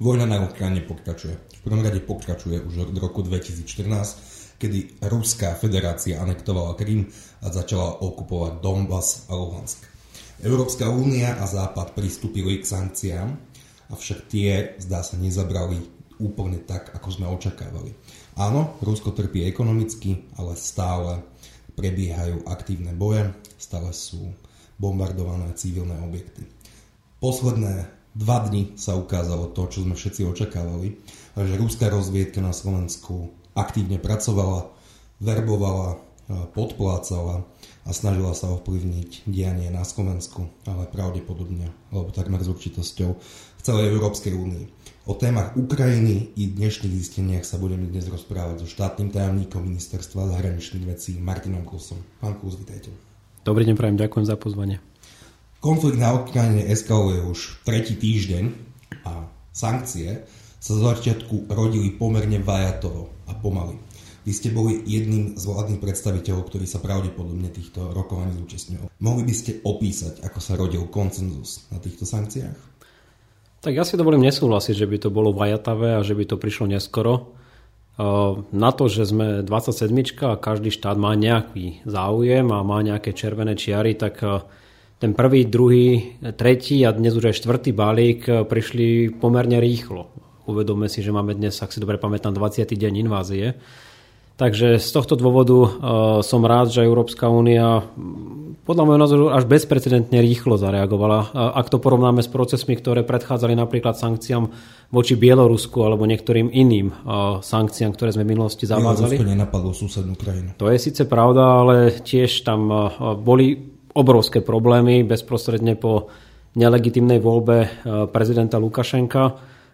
Vojna na Ukrajine pokračuje. V prvom rade pokračuje už od roku 2014, kedy Ruská federácia anektovala Krym a začala okupovať Donbass a Luhansk. Európska únia a Západ pristúpili k sankciám, avšak tie, zdá sa, nezabrali úplne tak, ako sme očakávali. Áno, Rusko trpí ekonomicky, ale stále prebiehajú aktívne boje, stále sú bombardované civilné objekty. Posledné dva dni sa ukázalo to, čo sme všetci očakávali, že rúská rozviedka na Slovensku aktívne pracovala, verbovala, podplácala a snažila sa ovplyvniť dianie na Slovensku, ale pravdepodobne, alebo takmer s určitosťou v celej Európskej únii. O témach Ukrajiny i dnešných zisteniach sa budeme dnes rozprávať so štátnym tajomníkom ministerstva zahraničných vecí Martinom Klusom. Pán Klus, vítajte. Dobrý deň, prajem, ďakujem za pozvanie. Konflikt na Ukrajine eskaluje už tretí týždeň a sankcie sa z začiatku rodili pomerne vajatovo a pomaly. Vy ste boli jedným z vládnych predstaviteľov, ktorý sa pravdepodobne týchto rokovaní zúčastňoval. Mohli by ste opísať, ako sa rodil koncenzus na týchto sankciách? Tak ja si dovolím nesúhlasiť, že by to bolo vajatavé a že by to prišlo neskoro. Na to, že sme 27 a každý štát má nejaký záujem a má nejaké červené čiary, tak ten prvý, druhý, tretí a dnes už aj štvrtý balík prišli pomerne rýchlo. Uvedomme si, že máme dnes, ak si dobre pamätám, 20. deň invázie. Takže z tohto dôvodu uh, som rád, že Európska únia mm, podľa môjho názoru až bezprecedentne rýchlo zareagovala. Uh, ak to porovnáme s procesmi, ktoré predchádzali napríklad sankciám voči Bielorusku alebo niektorým iným uh, sankciám, ktoré sme v minulosti zavádzali. Bielorusko nenapadlo susednú krajinu. To je síce pravda, ale tiež tam boli obrovské problémy bezprostredne po nelegitimnej voľbe e, prezidenta Lukašenka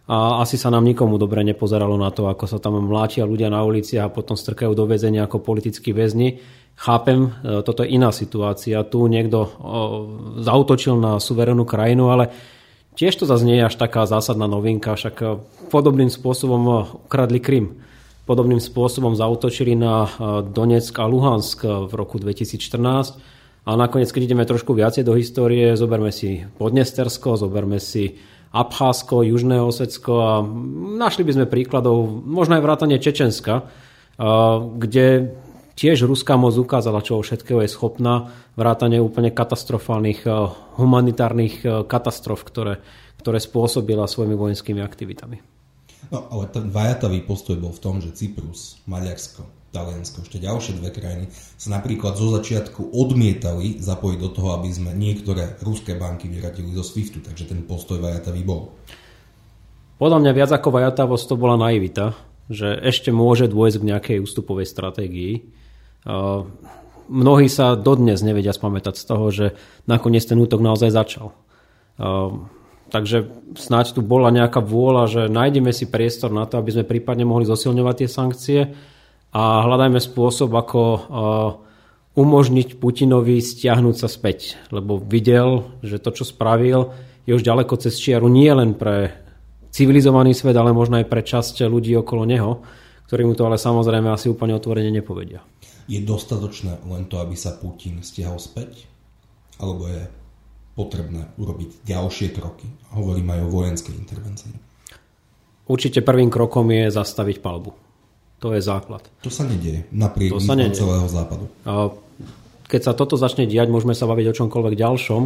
a asi sa nám nikomu dobre nepozeralo na to, ako sa tam mláčia ľudia na uliciach a potom strkajú do väzenia ako politickí väzni. Chápem, e, toto je iná situácia. Tu niekto e, zautočil na suverénnu krajinu, ale tiež to zase nie je až taká zásadná novinka, však podobným spôsobom ukradli Krym. Podobným spôsobom zautočili na Donetsk a Luhansk v roku 2014 a nakoniec, keď ideme trošku viacej do histórie, zoberme si Podnestersko, zoberme si Abcházsko, Južné Osecko a našli by sme príkladov, možno aj vrátanie Čečenska, kde tiež ruská moc ukázala, čo všetkého je schopná, vrátanie úplne katastrofálnych humanitárnych katastrof, ktoré, ktoré spôsobila svojimi vojenskými aktivitami. No, ale ten vajatavý postoj bol v tom, že Cyprus, Maďarsko, Taliansko, ešte ďalšie dve krajiny, sa napríklad zo začiatku odmietali zapojiť do toho, aby sme niektoré ruské banky vyradili zo SWIFTu, takže ten postoj vajatavý bol. Podľa mňa viac ako vajatavosť to bola naivita, že ešte môže dôjsť k nejakej ústupovej stratégii. Mnohí sa dodnes nevedia spamätať z toho, že nakoniec ten útok naozaj začal. Takže snáď tu bola nejaká vôľa, že nájdeme si priestor na to, aby sme prípadne mohli zosilňovať tie sankcie a hľadajme spôsob, ako umožniť Putinovi stiahnuť sa späť, lebo videl, že to, čo spravil, je už ďaleko cez čiaru nie len pre civilizovaný svet, ale možno aj pre časť ľudí okolo neho, ktorí mu to ale samozrejme asi úplne otvorene nepovedia. Je dostatočné len to, aby sa Putin stiahol späť? Alebo je potrebné urobiť ďalšie kroky? Hovorím aj o vojenskej intervencii. Určite prvým krokom je zastaviť palbu. To je základ. To sa nedieje napriek to sa nedieje. celého západu. Keď sa toto začne diať, môžeme sa baviť o čomkoľvek ďalšom,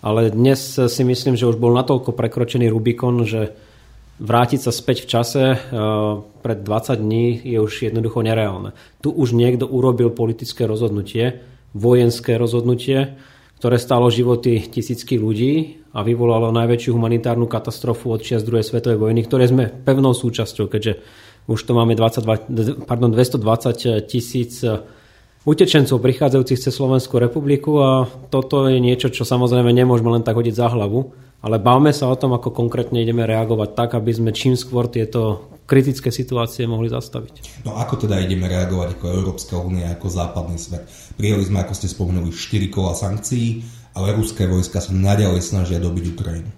ale dnes si myslím, že už bol natoľko prekročený Rubikon, že vrátiť sa späť v čase pred 20 dní je už jednoducho nereálne. Tu už niekto urobil politické rozhodnutie, vojenské rozhodnutie, ktoré stalo životy tisícky ľudí a vyvolalo najväčšiu humanitárnu katastrofu od čias druhej svetovej vojny, ktoré sme pevnou súčasťou, keďže už to máme 22, pardon, 220 tisíc utečencov prichádzajúcich cez Slovenskú republiku a toto je niečo, čo samozrejme nemôžeme len tak hodiť za hlavu, ale bavme sa o tom, ako konkrétne ideme reagovať tak, aby sme čím skôr tieto kritické situácie mohli zastaviť. No ako teda ideme reagovať ako Európska únia, ako západný svet? Prijeli sme, ako ste spomenuli, 4 kola sankcií, ale ruské vojska sa naďalej snažia dobiť Ukrajinu.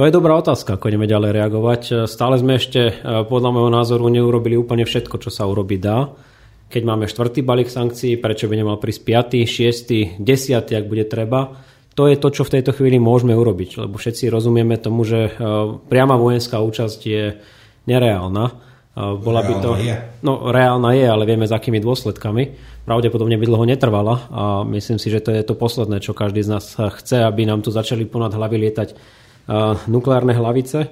To je dobrá otázka, ako ideme ďalej reagovať. Stále sme ešte e, podľa môjho názoru neurobili úplne všetko, čo sa urobiť dá. Keď máme štvrtý balík sankcií, prečo by nemal prísť 5., 6., 10., ak bude treba. to je to, čo v tejto chvíli môžeme urobiť, lebo všetci rozumieme tomu, že priama vojenská účasť je nereálna bola by to, je. No, reálna je, ale vieme, s akými dôsledkami. Pravdepodobne by dlho netrvala a myslím si, že to je to posledné, čo každý z nás chce, aby nám tu začali ponad hlavy lietať nukleárne hlavice.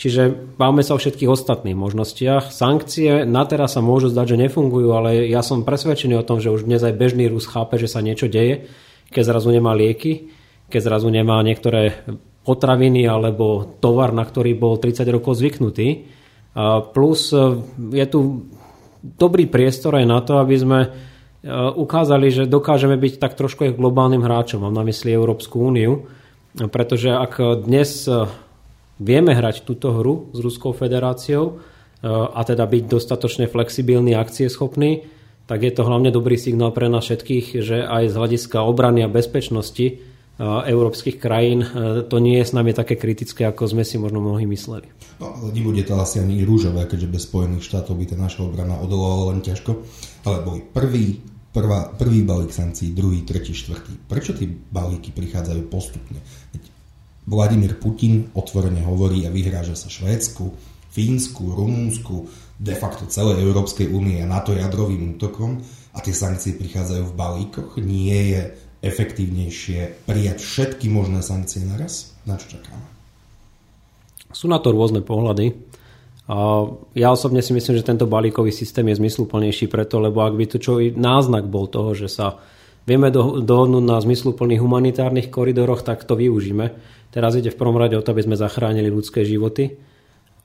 Čiže bavme sa o všetkých ostatných možnostiach. Sankcie na teraz sa môžu zdať, že nefungujú, ale ja som presvedčený o tom, že už dnes aj bežný Rus chápe, že sa niečo deje, keď zrazu nemá lieky, keď zrazu nemá niektoré potraviny alebo tovar, na ktorý bol 30 rokov zvyknutý Plus e, je tu dobrý priestor aj na to, aby sme e, ukázali, že dokážeme byť tak trošku aj globálnym hráčom. Mám na mysli Európsku úniu, pretože ak dnes e, vieme hrať túto hru s Ruskou federáciou a teda byť dostatočne flexibilný akcieschopný, tak je to hlavne dobrý signál pre nás všetkých, že aj z hľadiska obrany a bezpečnosti európskych krajín to nie je s nami také kritické, ako sme si možno mnohí mysleli. No, ale nebude to asi ani rúžové, keďže bez Spojených štátov by tá naša obrana odolala len ťažko. Ale boli prvý, prvá, prvý balík sankcií, druhý, tretí, štvrtý. Prečo tie balíky prichádzajú postupne? Veď Vladimír Putin otvorene hovorí a vyhráža sa Švédsku, Fínsku, Rumúnsku, de facto celej Európskej únie a NATO jadrovým útokom a tie sankcie prichádzajú v balíkoch. Nie je efektívnejšie prijať všetky možné sankcie naraz? Na čo čakáme? Sú na to rôzne pohľady. Ja osobne si myslím, že tento balíkový systém je zmysluplnejší preto, lebo ak by to čo náznak bol toho, že sa vieme dohodnúť na zmysluplných humanitárnych koridoroch, tak to využíme. Teraz ide v prvom rade o to, aby sme zachránili ľudské životy.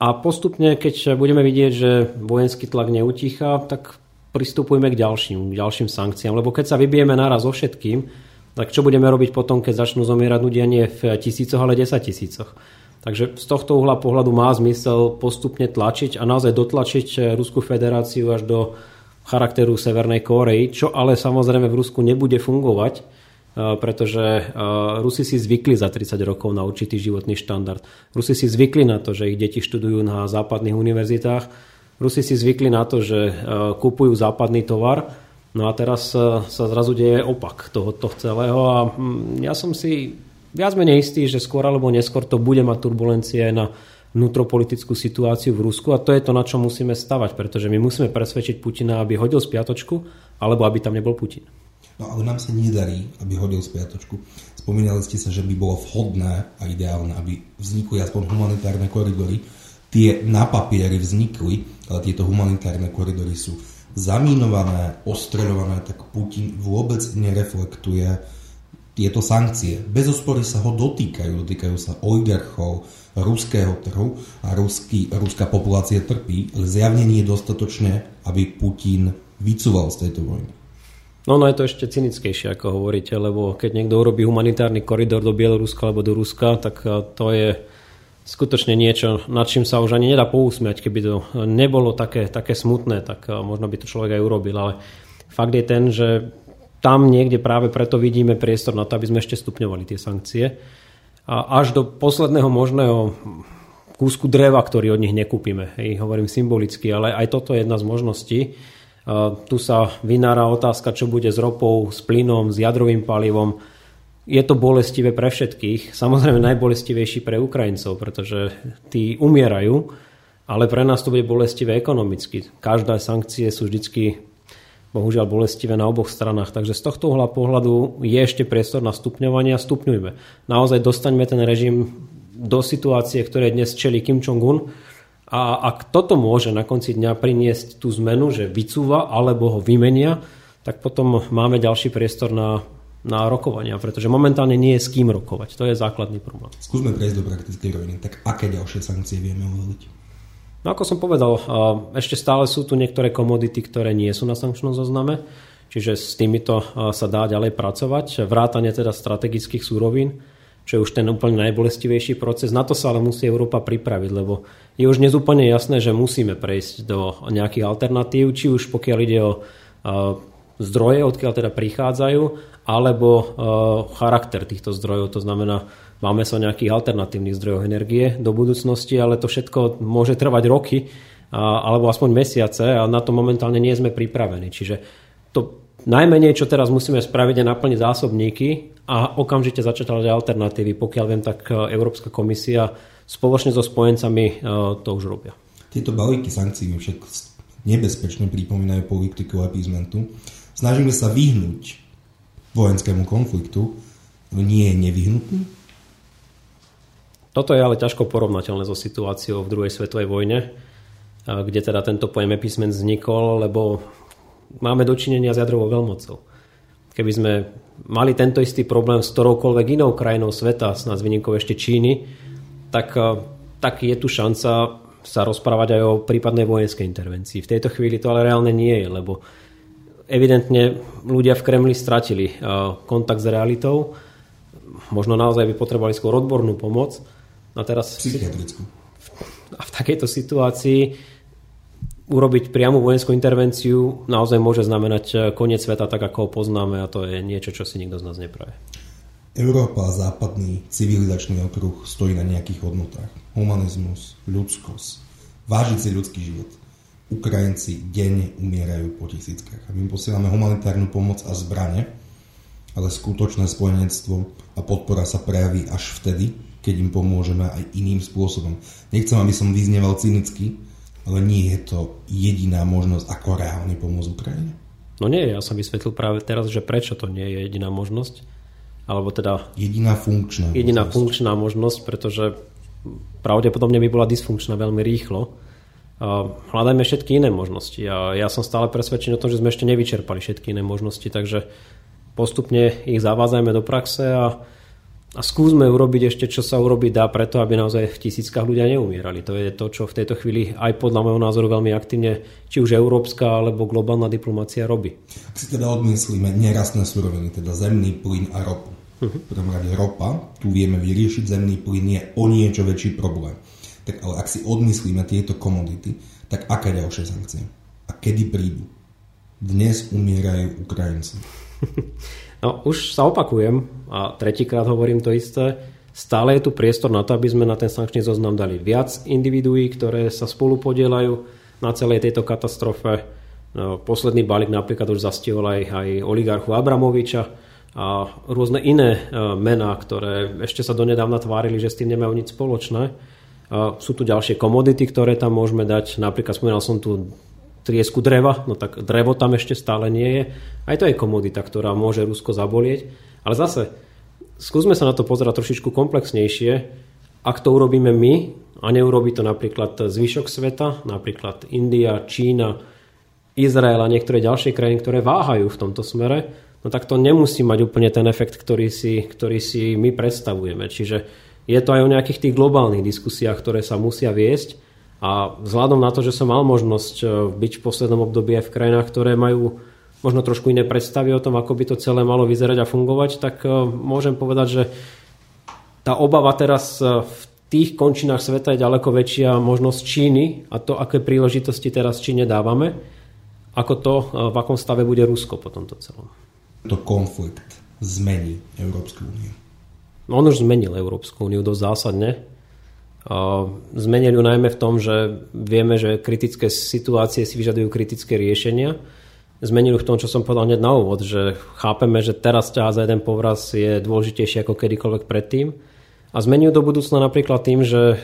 A postupne, keď budeme vidieť, že vojenský tlak neutícha, tak pristupujeme k ďalším, k ďalším sankciám. Lebo keď sa vybijeme naraz so všetkým, tak čo budeme robiť potom, keď začnú zomierať ľudia nie v tisícoch, ale desať tisícoch. Takže z tohto uhla pohľadu má zmysel postupne tlačiť a naozaj dotlačiť eh, Ruskú federáciu až do charakteru Severnej Kórei, čo ale samozrejme v Rusku nebude fungovať, eh, pretože eh, Rusi si zvykli za 30 rokov na určitý životný štandard. Rusi si zvykli na to, že ich deti študujú na západných univerzitách. Rusi si zvykli na to, že kupujú západný tovar. No a teraz sa zrazu deje opak tohoto celého a hm, ja som si viac menej istý, že skôr alebo neskôr to bude mať turbulencie aj na vnútropolitickú situáciu v Rusku a to je to, na čo musíme stavať, pretože my musíme presvedčiť Putina, aby hodil spiatočku, alebo aby tam nebol Putin. No ale nám sa nedarí, aby hodil spiatočku. Spomínali ste sa, že by bolo vhodné a ideálne, aby vznikli aspoň humanitárne koridory. Tie na papieri vznikli, ale tieto humanitárne koridory sú zamínované, ostreľované, tak Putin vôbec nereflektuje tieto sankcie. Bez ospory sa ho dotýkajú, dotýkajú sa oligarchov, ruského trhu a ruský, ruská populácia trpí, ale zjavne nie je dostatočne, aby Putin vycúval z tejto vojny. No, no je to ešte cynickejšie, ako hovoríte, lebo keď niekto urobí humanitárny koridor do Bieloruska alebo do Ruska, tak to je skutočne niečo, nad čím sa už ani nedá pousmiať. Keby to nebolo také, také smutné, tak možno by to človek aj urobil. Ale fakt je ten, že tam niekde práve preto vidíme priestor na to, aby sme ešte stupňovali tie sankcie. A až do posledného možného kúsku dreva, ktorý od nich nekúpime. Hej, hovorím symbolicky, ale aj toto je jedna z možností. Tu sa vynára otázka, čo bude s ropou, s plynom, s jadrovým palivom. Je to bolestivé pre všetkých, samozrejme najbolestivejší pre Ukrajincov, pretože tí umierajú, ale pre nás to bude bolestivé ekonomicky. Každé sankcie sú vždycky bohužiaľ bolestivé na oboch stranách. Takže z tohto uhla pohľadu je ešte priestor na stupňovanie a stupňujme. Naozaj dostaňme ten režim do situácie, ktoré dnes čeli Kim Jong-un a ak toto môže na konci dňa priniesť tú zmenu, že vycúva alebo ho vymenia, tak potom máme ďalší priestor na, na rokovania, pretože momentálne nie je s kým rokovať. To je základný problém. Skúsme prejsť do praktickej roviny. Tak aké ďalšie sankcie vieme uvoliť? No ako som povedal, ešte stále sú tu niektoré komodity, ktoré nie sú na sankčnom zozname, čiže s týmito sa dá ďalej pracovať. Vrátanie teda strategických súrovín, čo je už ten úplne najbolestivejší proces. Na to sa ale musí Európa pripraviť, lebo je už dnes úplne jasné, že musíme prejsť do nejakých alternatív, či už pokiaľ ide o zdroje, odkiaľ teda prichádzajú, alebo charakter týchto zdrojov, to znamená Máme sa nejakých alternatívnych zdrojov energie do budúcnosti, ale to všetko môže trvať roky alebo aspoň mesiace a na to momentálne nie sme pripravení. Čiže to najmenej, čo teraz musíme spraviť, je naplniť zásobníky a okamžite začať hľadať alternatívy. Pokiaľ viem, tak Európska komisia spoločne so spojencami to už robia. Tieto balíky sankcií mi však nebezpečne pripomínajú politiku appeasementu. Snažíme sa vyhnúť vojenskému konfliktu, no nie je nevyhnutný? Toto je ale ťažko porovnateľné so situáciou v druhej svetovej vojne, kde teda tento pojem appeasement vznikol, lebo máme dočinenia s jadrovou veľmocou. Keby sme mali tento istý problém s ktoroukoľvek inou krajinou sveta, s výnimkou ešte Číny, tak, tak je tu šanca sa rozprávať aj o prípadnej vojenskej intervencii. V tejto chvíli to ale reálne nie je, lebo evidentne ľudia v Kremli stratili kontakt s realitou. Možno naozaj by potrebovali skôr odbornú pomoc. A teraz... Psychiatrickú. A v takejto situácii urobiť priamu vojenskú intervenciu naozaj môže znamenať e, koniec sveta tak, ako ho poznáme a to je niečo, čo si nikto z nás nepraje. Európa a západný civilizačný okruh stojí na nejakých hodnotách. Humanizmus, ľudskosť, vážiť si ľudský život – Ukrajinci denne umierajú po tisíckach. A my posielame humanitárnu pomoc a zbrane, ale skutočné spojenectvo a podpora sa prejaví až vtedy, keď im pomôžeme aj iným spôsobom. Nechcem, aby som vyzneval cynicky, ale nie je to jediná možnosť, ako reálne pomôcť Ukrajine. No nie, ja som vysvetlil práve teraz, že prečo to nie je jediná možnosť. Alebo teda... Jediná funkčná Jediná možnosť. funkčná možnosť, pretože pravdepodobne by bola dysfunkčná veľmi rýchlo hľadajme všetky iné možnosti. A ja som stále presvedčený o tom, že sme ešte nevyčerpali všetky iné možnosti, takže postupne ich zavádzajme do praxe a, a skúsme urobiť ešte, čo sa urobiť dá preto, aby naozaj v tisíckach ľudia neumierali. To je to, čo v tejto chvíli aj podľa môjho názoru veľmi aktívne, či už európska alebo globálna diplomácia robí. Ak si teda odmyslíme nerastné suroviny, teda zemný plyn a ropu. Uh-huh. V prvom rade ropa, tu vieme vyriešiť, zemný plyn je o niečo väčší problém. Tak ale ak si odmyslíme tieto komodity, tak aké ďalšie sankcie? A kedy prídu? Dnes umierajú Ukrajinci. No, už sa opakujem a tretíkrát hovorím to isté. Stále je tu priestor na to, aby sme na ten sankčný zoznam dali viac individuí, ktoré sa spolu podielajú na celej tejto katastrofe. No, posledný balík napríklad už zastihol aj, aj oligarchu Abramoviča a rôzne iné e, mená, ktoré ešte sa donedávna tvárili, že s tým nemajú nič spoločné. Sú tu ďalšie komodity, ktoré tam môžeme dať. Napríklad spomínal som tu triesku dreva, no tak drevo tam ešte stále nie je. Aj to je komodita, ktorá môže Rusko zabolieť. Ale zase, skúsme sa na to pozerať trošičku komplexnejšie. Ak to urobíme my a neurobí to napríklad zvyšok sveta, napríklad India, Čína, Izrael a niektoré ďalšie krajiny, ktoré váhajú v tomto smere, no tak to nemusí mať úplne ten efekt, ktorý si, ktorý si my predstavujeme. Čiže je to aj o nejakých tých globálnych diskusiách, ktoré sa musia viesť a vzhľadom na to, že som mal možnosť e, byť v poslednom období aj v krajinách, ktoré majú možno trošku iné predstavy o tom, ako by to celé malo vyzerať a fungovať, tak e, môžem povedať, že tá obava teraz e, v tých končinách sveta je ďaleko väčšia možnosť Číny a to, aké príležitosti teraz Číne dávame, ako to, v akom stave bude Rusko po tomto celom. To konflikt zmení Európsku úniu. On už zmenil Európsku úniu dosť zásadne. Zmenil ju najmä v tom, že vieme, že kritické situácie si vyžadujú kritické riešenia. Zmenil v tom, čo som povedal hneď na úvod, že chápeme, že teraz ťaha za jeden povraz je dôležitejšie ako kedykoľvek predtým. A zmenil do budúcna napríklad tým, že e,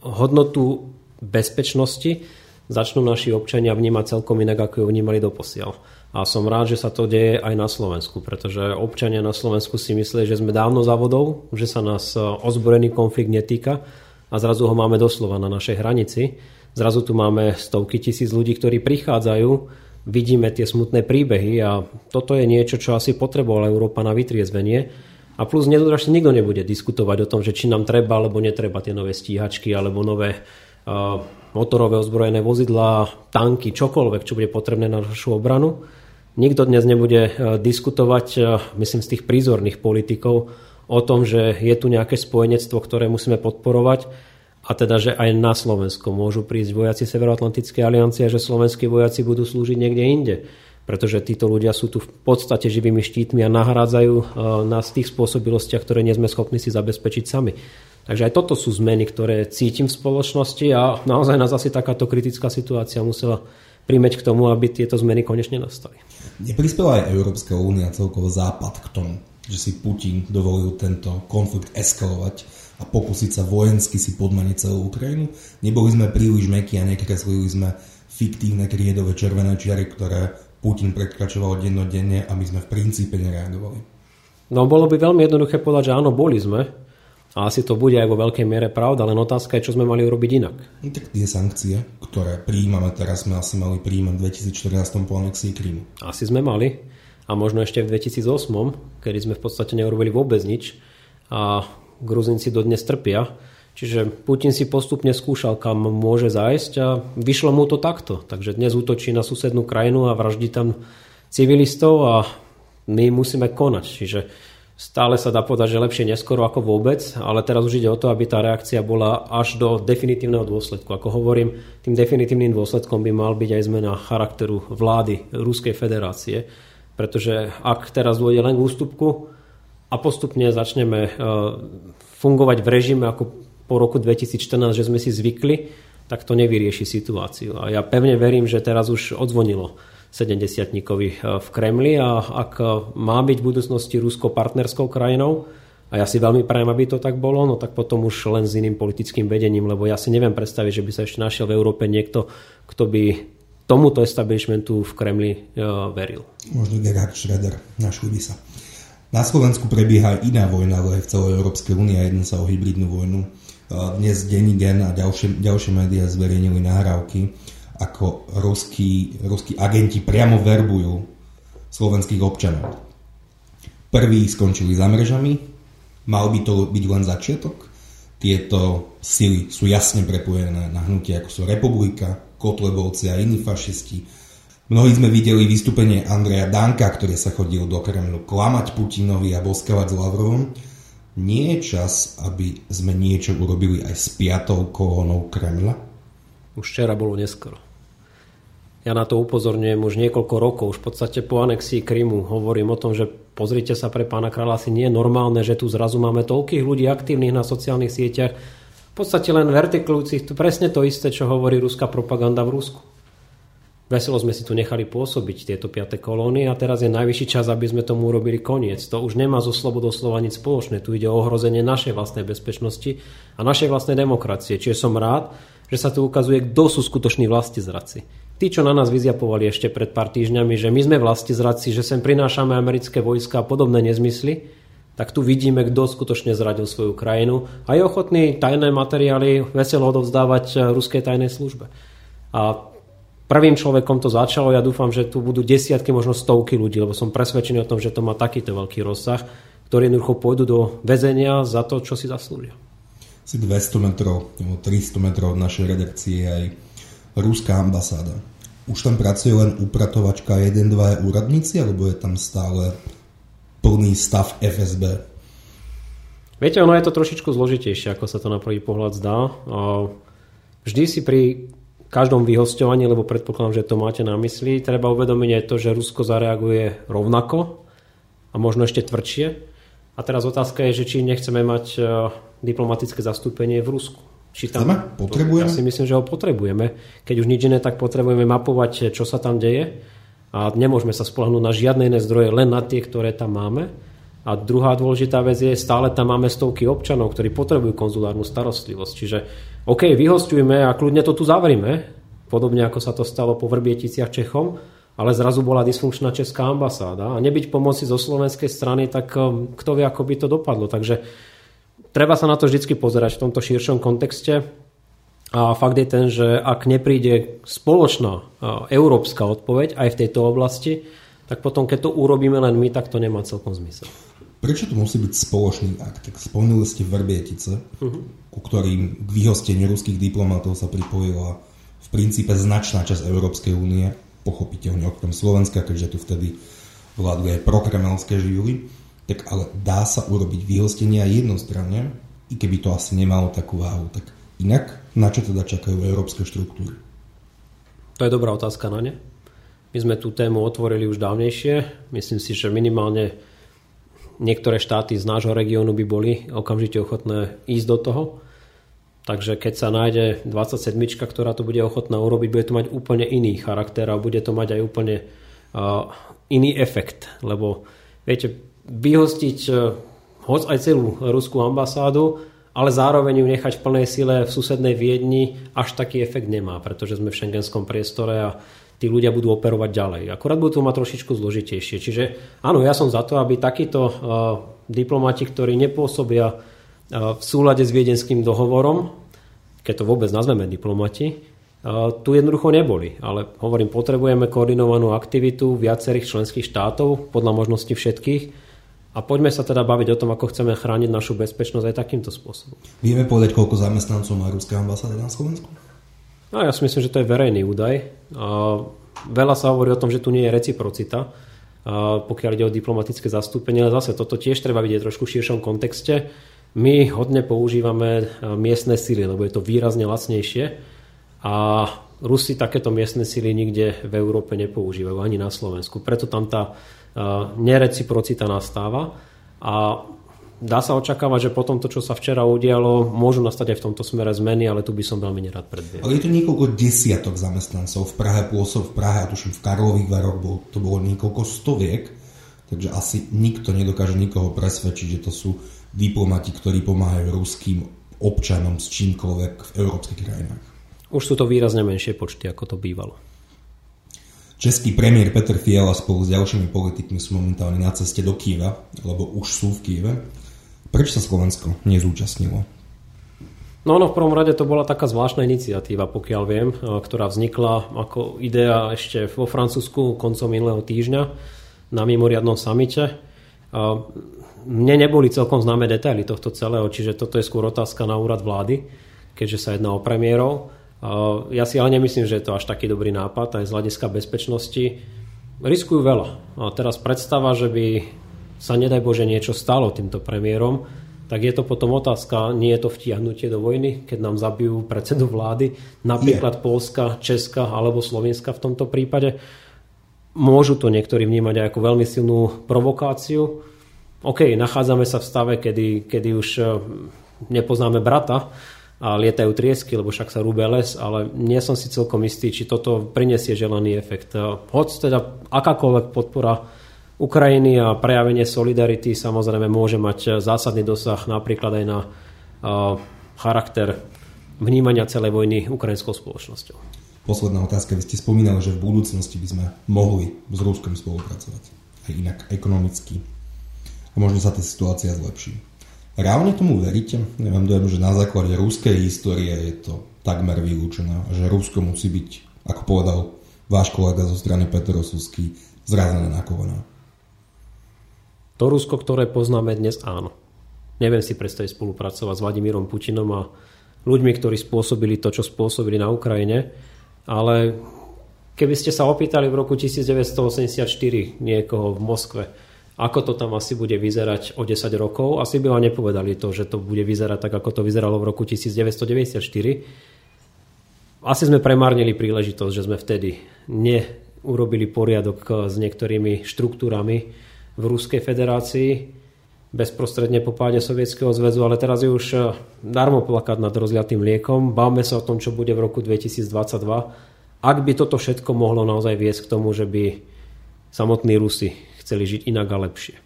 hodnotu bezpečnosti začnú naši občania vnímať celkom inak, ako ju vnímali doposiaľ. A som rád, že sa to deje aj na Slovensku, pretože občania na Slovensku si mysleli, že sme dávno za vodou, že sa nás e, ozbrojený konflikt netýka a zrazu ho máme doslova na našej hranici. Zrazu tu máme stovky tisíc ľudí, ktorí prichádzajú, vidíme tie smutné príbehy a toto je niečo, čo asi potrebovala Európa na vytriezvenie. A plus nedodražne nikto nebude diskutovať o tom, že či nám treba alebo netreba tie nové stíhačky alebo nové uh, motorové ozbrojené vozidlá, tanky, čokoľvek, čo bude potrebné na našu obranu Nikto dnes nebude e, diskutovať, e, myslím, z tých prízorných politikov o tom, že je tu nejaké spojenectvo, ktoré musíme podporovať a teda, že aj na Slovensko môžu prísť vojaci Severoatlantickej aliancie a že slovenskí vojaci budú slúžiť niekde inde. Pretože títo ľudia sú tu v podstate živými štítmi a nahrádzajú e, nás v tých spôsobilostiach, ktoré nie sme schopní si zabezpečiť sami. Takže aj toto sú zmeny, ktoré cítim v spoločnosti a naozaj nás asi takáto kritická situácia musela prímeť k tomu, aby tieto zmeny konečne nastali. Neprispela aj Európska únia celkovo západ k tomu, že si Putin dovolil tento konflikt eskalovať a pokúsiť sa vojensky si podmaniť celú Ukrajinu. Neboli sme príliš mekí a nekreslili sme fiktívne kriedové červené čiary, ktoré Putin prekračoval dennodenne a my sme v princípe nereagovali. No bolo by veľmi jednoduché povedať, že áno, boli sme. A asi to bude aj vo veľkej miere pravda, len otázka je, čo sme mali urobiť inak. No, tak tie sankcie, ktoré prijímame teraz, sme asi mali prijímať v 2014 po anexii Krímu. Asi sme mali. A možno ešte v 2008, kedy sme v podstate neurobili vôbec nič. A Gruzinci dodnes trpia. Čiže Putin si postupne skúšal, kam môže zájsť a vyšlo mu to takto. Takže dnes útočí na susednú krajinu a vraždí tam civilistov a my musíme konať. Čiže stále sa dá povedať, že lepšie neskoro ako vôbec, ale teraz už ide o to, aby tá reakcia bola až do definitívneho dôsledku. Ako hovorím, tým definitívnym dôsledkom by mal byť aj zmena charakteru vlády Ruskej federácie, pretože ak teraz dôjde len k ústupku a postupne začneme e, fungovať v režime ako po roku 2014, že sme si zvykli, tak to nevyrieši situáciu. A ja pevne verím, že teraz už odzvonilo 70 v Kremli a ak má byť v budúcnosti Rusko partnerskou krajinou, a ja si veľmi prajem, aby to tak bolo, no tak potom už len s iným politickým vedením, lebo ja si neviem predstaviť, že by sa ešte našiel v Európe niekto, kto by tomuto establishmentu v Kremli uh, veril. Možno Gerhard Schröder, našli by sa. Na Slovensku prebieha iná vojna, ale aj v celej Európskej únie a jedná sa o hybridnú vojnu. Dnes Denigen a ďalšie, ďalšie médiá zverejnili nahrávky, ako ruskí, ruskí agenti priamo verbujú slovenských občanov. Prví skončili za mrežami, mal by to byť len začiatok. Tieto sily sú jasne prepojené na hnutie ako sú Republika, Kotlebovci a iní fašisti. Mnohí sme videli vystúpenie Andreja Danka, ktorý sa chodil do Kremlu klamať Putinovi a boskavať s Lavrovom nie je čas, aby sme niečo urobili aj s piatou kolónou Kremľa? Už včera bolo neskoro. Ja na to upozorňujem už niekoľko rokov. Už v podstate po anexii Krymu hovorím o tom, že pozrite sa pre pána kráľa, asi nie je normálne, že tu zrazu máme toľkých ľudí aktívnych na sociálnych sieťach, v podstate len vertiklujúcich, to presne to isté, čo hovorí ruská propaganda v Rusku. Veselo sme si tu nechali pôsobiť tieto piaté kolóny a teraz je najvyšší čas, aby sme tomu urobili koniec. To už nemá zo slobodou slova nič spoločné. Tu ide o ohrozenie našej vlastnej bezpečnosti a našej vlastnej demokracie. Čiže som rád, že sa tu ukazuje, kto sú skutoční vlasti zradci. Tí, čo na nás vyzjapovali ešte pred pár týždňami, že my sme vlasti zradci, že sem prinášame americké vojska a podobné nezmysly, tak tu vidíme, kto skutočne zradil svoju krajinu a je ochotný tajné materiály veselo odovzdávať ruskej tajnej službe. A Prvým človekom to začalo, ja dúfam, že tu budú desiatky, možno stovky ľudí, lebo som presvedčený o tom, že to má takýto veľký rozsah, ktorí jednoducho pôjdu do väzenia za to, čo si zaslúžia. Si 200 metrov, 300 metrov od našej redakcie aj rúská ambasáda. Už tam pracuje len upratovačka 1-2 úradníci, alebo je tam stále plný stav FSB? Viete, ono je to trošičku zložitejšie, ako sa to na prvý pohľad zdá. Vždy si pri každom vyhosťovaní, lebo predpokladám, že to máte na mysli, treba uvedomiť aj to, že Rusko zareaguje rovnako a možno ešte tvrdšie. A teraz otázka je, že či nechceme mať e, diplomatické zastúpenie v Rusku. Či tam, Chceme? Potrebujeme? Ja si myslím, že ho potrebujeme. Keď už nič iné, tak potrebujeme mapovať, čo sa tam deje. A nemôžeme sa spolahnúť na žiadne iné zdroje, len na tie, ktoré tam máme. A druhá dôležitá vec je, stále tam máme stovky občanov, ktorí potrebujú konzulárnu starostlivosť. Čiže OK, vyhostujme a kľudne to tu zavrime, podobne ako sa to stalo po Vrbieticiach Čechom, ale zrazu bola dysfunkčná česká ambasáda a nebyť pomoci zo slovenskej strany, tak um, kto vie, ako by to dopadlo. Takže treba sa na to vždy pozerať v tomto širšom kontexte. A fakt je ten, že ak nepríde spoločná uh, európska odpoveď aj v tejto oblasti, tak potom, keď to urobíme len my, tak to nemá celkom zmysel. Prečo to musí byť spoločný akt? Tak spomínali ste Vrbietice, uh-huh. ku ktorým k vyhosteniu ruských diplomatov sa pripojila v princípe značná časť Európskej únie, pochopiteľne okrem Slovenska, keďže tu vtedy vládli aj prokremelské živly, tak ale dá sa urobiť vyhostenie aj jednostranne, i keby to asi nemalo takú váhu. Tak inak, na čo teda čakajú európske štruktúry? To je dobrá otázka na ne. My sme tú tému otvorili už dávnejšie. Myslím si, že minimálne niektoré štáty z nášho regiónu by boli okamžite ochotné ísť do toho. Takže keď sa nájde 27, ktorá to bude ochotná urobiť, bude to mať úplne iný charakter a bude to mať aj úplne uh, iný efekt. Lebo viete, vyhostiť uh, hoď aj celú ruskú ambasádu, ale zároveň ju nechať v plnej sile v susednej Viedni až taký efekt nemá, pretože sme v šengenskom priestore a tí ľudia budú operovať ďalej. Akurát budú to mať trošičku zložitejšie. Čiže áno, ja som za to, aby takíto uh, diplomati, ktorí nepôsobia v súlade s viedenským dohovorom, keď to vôbec nazveme diplomati, tu jednoducho neboli. Ale hovorím, potrebujeme koordinovanú aktivitu viacerých členských štátov, podľa možnosti všetkých. A poďme sa teda baviť o tom, ako chceme chrániť našu bezpečnosť aj takýmto spôsobom. Vieme povedať, koľko zamestnancov má Ruská ambasáda na Slovensku? No, ja si myslím, že to je verejný údaj. A veľa sa hovorí o tom, že tu nie je reciprocita, a pokiaľ ide o diplomatické zastúpenie, ale zase toto tiež treba vidieť trošku v širšom kontexte. My hodne používame e, miestne síly, lebo je to výrazne lacnejšie a Rusi takéto miestne síly nikde v Európe nepoužívajú, ani na Slovensku. Preto tam tá e, nereciprocita nastáva a dá sa očakávať, že po tomto, čo sa včera udialo, môžu nastať aj v tomto smere zmeny, ale tu by som veľmi nerad predviedol. Ale je to niekoľko desiatok zamestnancov. V Prahe pôsob, v Prahe, a tuším v Karlových Varoch, bol, to bolo niekoľko stoviek, takže asi nikto nedokáže nikoho presvedčiť, že to sú diplomati, ktorí pomáhajú ruským občanom s čímkoľvek v európskych krajinách. Už sú to výrazne menšie počty, ako to bývalo. Český premiér Petr Fiala spolu s ďalšími politikmi sú momentálne na ceste do Kieva, lebo už sú v Kieve. Prečo sa Slovensko nezúčastnilo? No, no, v prvom rade to bola taká zvláštna iniciatíva, pokiaľ viem, ktorá vznikla ako idea ešte vo Francúzsku koncom minulého týždňa na mimoriadnom samite mne neboli celkom známe detaily tohto celého, čiže toto je skôr otázka na úrad vlády, keďže sa jedná o premiérov. Ja si ale nemyslím, že je to až taký dobrý nápad aj z hľadiska bezpečnosti. Riskujú veľa. A teraz predstava, že by sa nedaj Bože niečo stalo týmto premiérom, tak je to potom otázka, nie je to vtiahnutie do vojny, keď nám zabijú predsedu vlády, napríklad yeah. Polska, Česka alebo Slovenska v tomto prípade. Môžu to niektorí vnímať aj ako veľmi silnú provokáciu, OK, nachádzame sa v stave, kedy, kedy už e, nepoznáme brata a lietajú triesky, lebo však sa rúbe les, ale nie som si celkom istý, či toto prinesie želaný efekt. Hoď teda akákoľvek podpora Ukrajiny a prejavenie solidarity samozrejme môže mať zásadný dosah napríklad aj na charakter vnímania celej vojny ukrajinskou spoločnosťou. Posledná otázka. Vy ste spomínali, že v budúcnosti by sme mohli s Ruskom spolupracovať. Aj inak ekonomicky, a možno sa tá situácia zlepší. Reálne tomu veríte? Ja mám dojem, že na základe ruskej histórie je to takmer vylúčené, že Rusko musí byť, ako povedal váš kolega zo strany Petr Osusky, zrazené na kolená. To Rusko, ktoré poznáme dnes, áno. Neviem si predstaviť spolupracovať s Vladimírom Putinom a ľuďmi, ktorí spôsobili to, čo spôsobili na Ukrajine, ale keby ste sa opýtali v roku 1984 niekoho v Moskve, ako to tam asi bude vyzerať o 10 rokov. Asi by vám nepovedali to, že to bude vyzerať tak, ako to vyzeralo v roku 1994. Asi sme premárnili príležitosť, že sme vtedy neurobili poriadok s niektorými štruktúrami v Ruskej federácii bezprostredne po páde Sovietskeho zväzu, ale teraz je už eh, darmo plakať nad rozliatým liekom. Báme sa o tom, čo bude v roku 2022. Ak by toto všetko mohlo naozaj viesť k tomu, že by samotní Rusi chceli žiť inak a lepšie.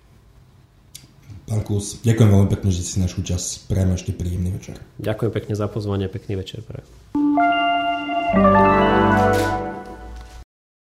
Pán Kus, ďakujem veľmi pekne, že si našu čas. Prajem ešte príjemný večer. Ďakujem pekne za pozvanie, pekný večer. Prajem.